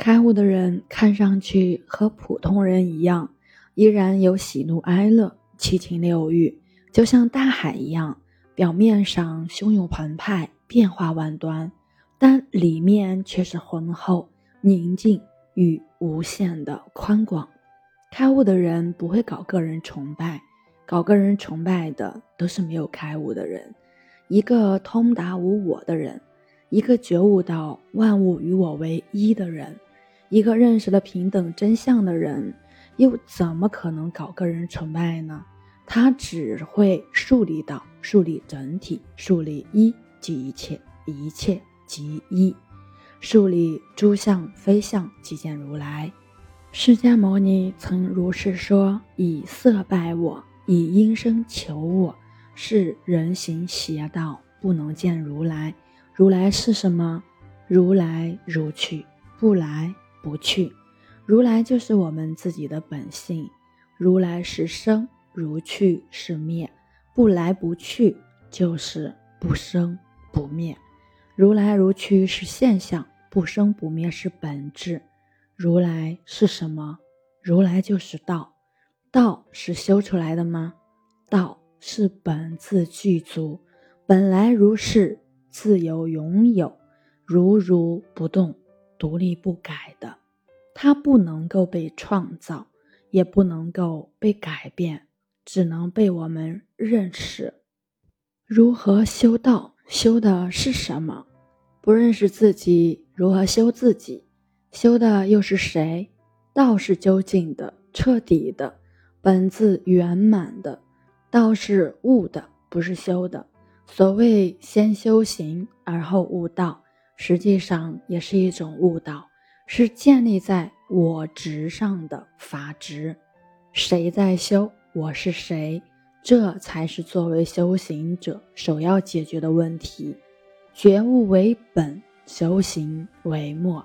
开悟的人看上去和普通人一样，依然有喜怒哀乐、七情六欲，就像大海一样，表面上汹涌澎湃、变化万端，但里面却是浑厚、宁静与无限的宽广。开悟的人不会搞个人崇拜，搞个人崇拜的都是没有开悟的人。一个通达无我的人，一个觉悟到万物与我为一的人。一个认识了平等真相的人，又怎么可能搞个人崇拜呢？他只会树立道树立整体，树立一即一切，一切即一，树立诸相非相即见如来。释迦牟尼曾如是说：以色拜我，以音声求我，是人行邪道，不能见如来。如来是什么？如来如去，不来。不去，如来就是我们自己的本性。如来是生，如去是灭，不来不去就是不生不灭。如来如去是现象，不生不灭是本质。如来是什么？如来就是道。道是修出来的吗？道是本自具足，本来如是，自由永有，如如不动。独立不改的，它不能够被创造，也不能够被改变，只能被我们认识。如何修道？修的是什么？不认识自己，如何修自己？修的又是谁？道是究竟的、彻底的、本自圆满的。道是悟的，不是修的。所谓先修行而后悟道。实际上也是一种误导，是建立在我执上的法执。谁在修？我是谁？这才是作为修行者首要解决的问题。觉悟为本，修行为末。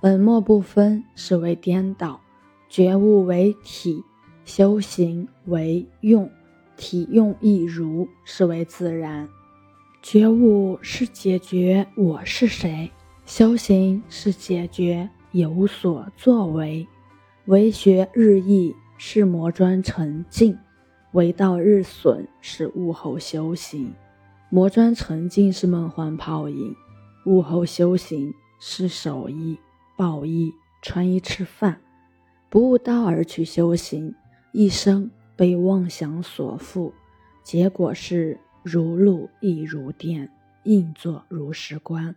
本末不分是为颠倒。觉悟为体，修行为用。体用一如是为自然。觉悟是解决我是谁，修行是解决有所作为，为学日益是磨砖成镜，为道日损是悟后修行。磨砖成镜是梦幻泡影，悟后修行是守衣、抱衣、穿衣吃饭。不悟道而去修行，一生被妄想所缚，结果是。如露亦如电，应作如是观。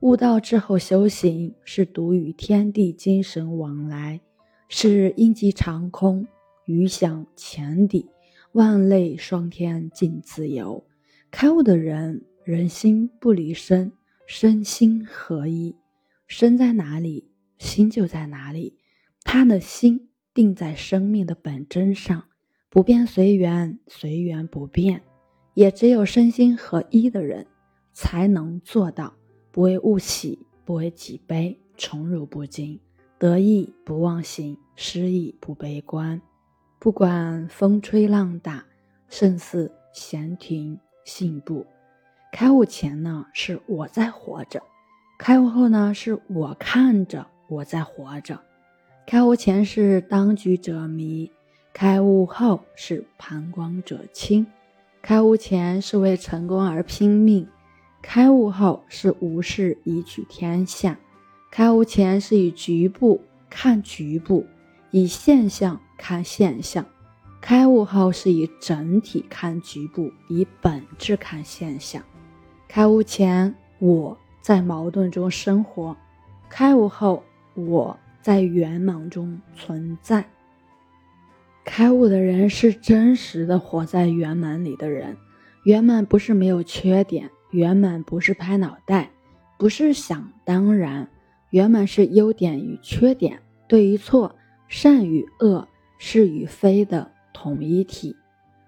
悟道之后修行，是独与天地精神往来，是阴极长空，余响浅底，万类霜天尽自由。开悟的人，人心不离身，身心合一。身在哪里，心就在哪里。他的心定在生命的本真上，不变随缘，随缘不变。也只有身心合一的人，才能做到不为物喜，不为己悲，宠辱不惊，得意不忘形，失意不悲观。不管风吹浪打，胜似闲庭信步。开悟前呢，是我在活着；开悟后呢，是我看着我在活着。开悟前是当局者迷，开悟后是旁观者清。开悟前是为成功而拼命，开悟后是无事以取天下。开悟前是以局部看局部，以现象看现象；开悟后是以整体看局部，以本质看现象。开悟前我在矛盾中生活，开悟后我在圆满中存在。开悟的人是真实的活在圆满里的人，圆满不是没有缺点，圆满不是拍脑袋，不是想当然，圆满是优点与缺点、对与错、善与恶、是与非的统一体。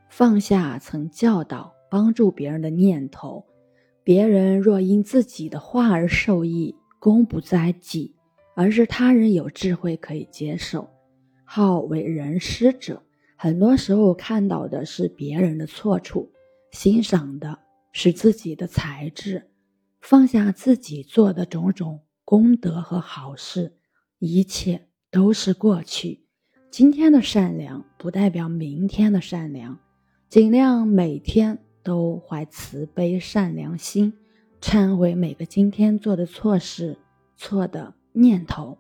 放下曾教导帮助别人的念头，别人若因自己的话而受益，功不在己，而是他人有智慧可以接受。好为人师者，很多时候看到的是别人的错处，欣赏的是自己的才智，放下自己做的种种功德和好事，一切都是过去。今天的善良不代表明天的善良，尽量每天都怀慈悲善良心，忏悔每个今天做的错事、错的念头，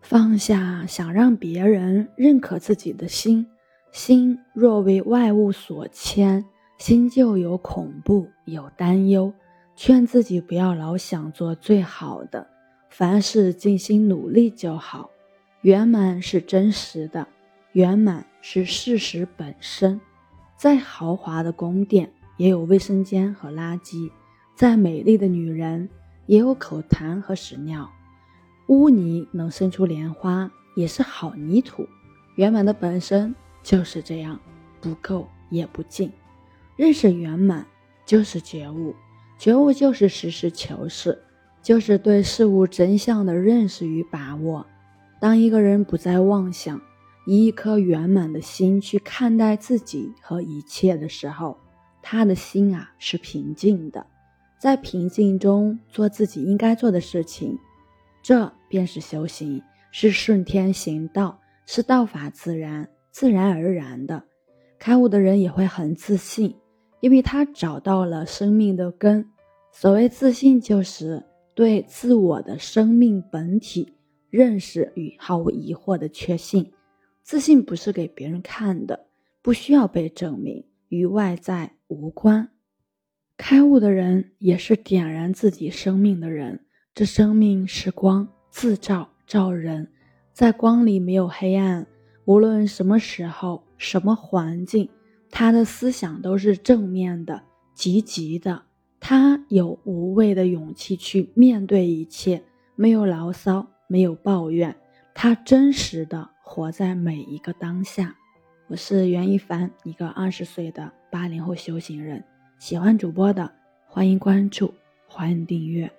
放下想让别人认可自己的心。心若为外物所牵，心就有恐怖、有担忧。劝自己不要老想做最好的，凡事尽心努力就好。圆满是真实的，圆满是事实本身。再豪华的宫殿也有卫生间和垃圾，再美丽的女人也有口痰和屎尿。污泥能生出莲花，也是好泥土。圆满的本身就是这样，不够也不尽。认识圆满就是觉悟，觉悟就是实事求是，就是对事物真相的认识与把握。当一个人不再妄想，以一颗圆满的心去看待自己和一切的时候，他的心啊是平静的，在平静中做自己应该做的事情，这便是修行，是顺天行道，是道法自然、自然而然的。开悟的人也会很自信，因为他找到了生命的根。所谓自信，就是对自我的生命本体。认识与毫无疑惑的确信，自信不是给别人看的，不需要被证明，与外在无关。开悟的人也是点燃自己生命的人，这生命是光，自照照人，在光里没有黑暗。无论什么时候、什么环境，他的思想都是正面的、积极的。他有无畏的勇气去面对一切，没有牢骚。没有抱怨，他真实的活在每一个当下。我是袁一凡，一个二十岁的八零后修行人。喜欢主播的，欢迎关注，欢迎订阅。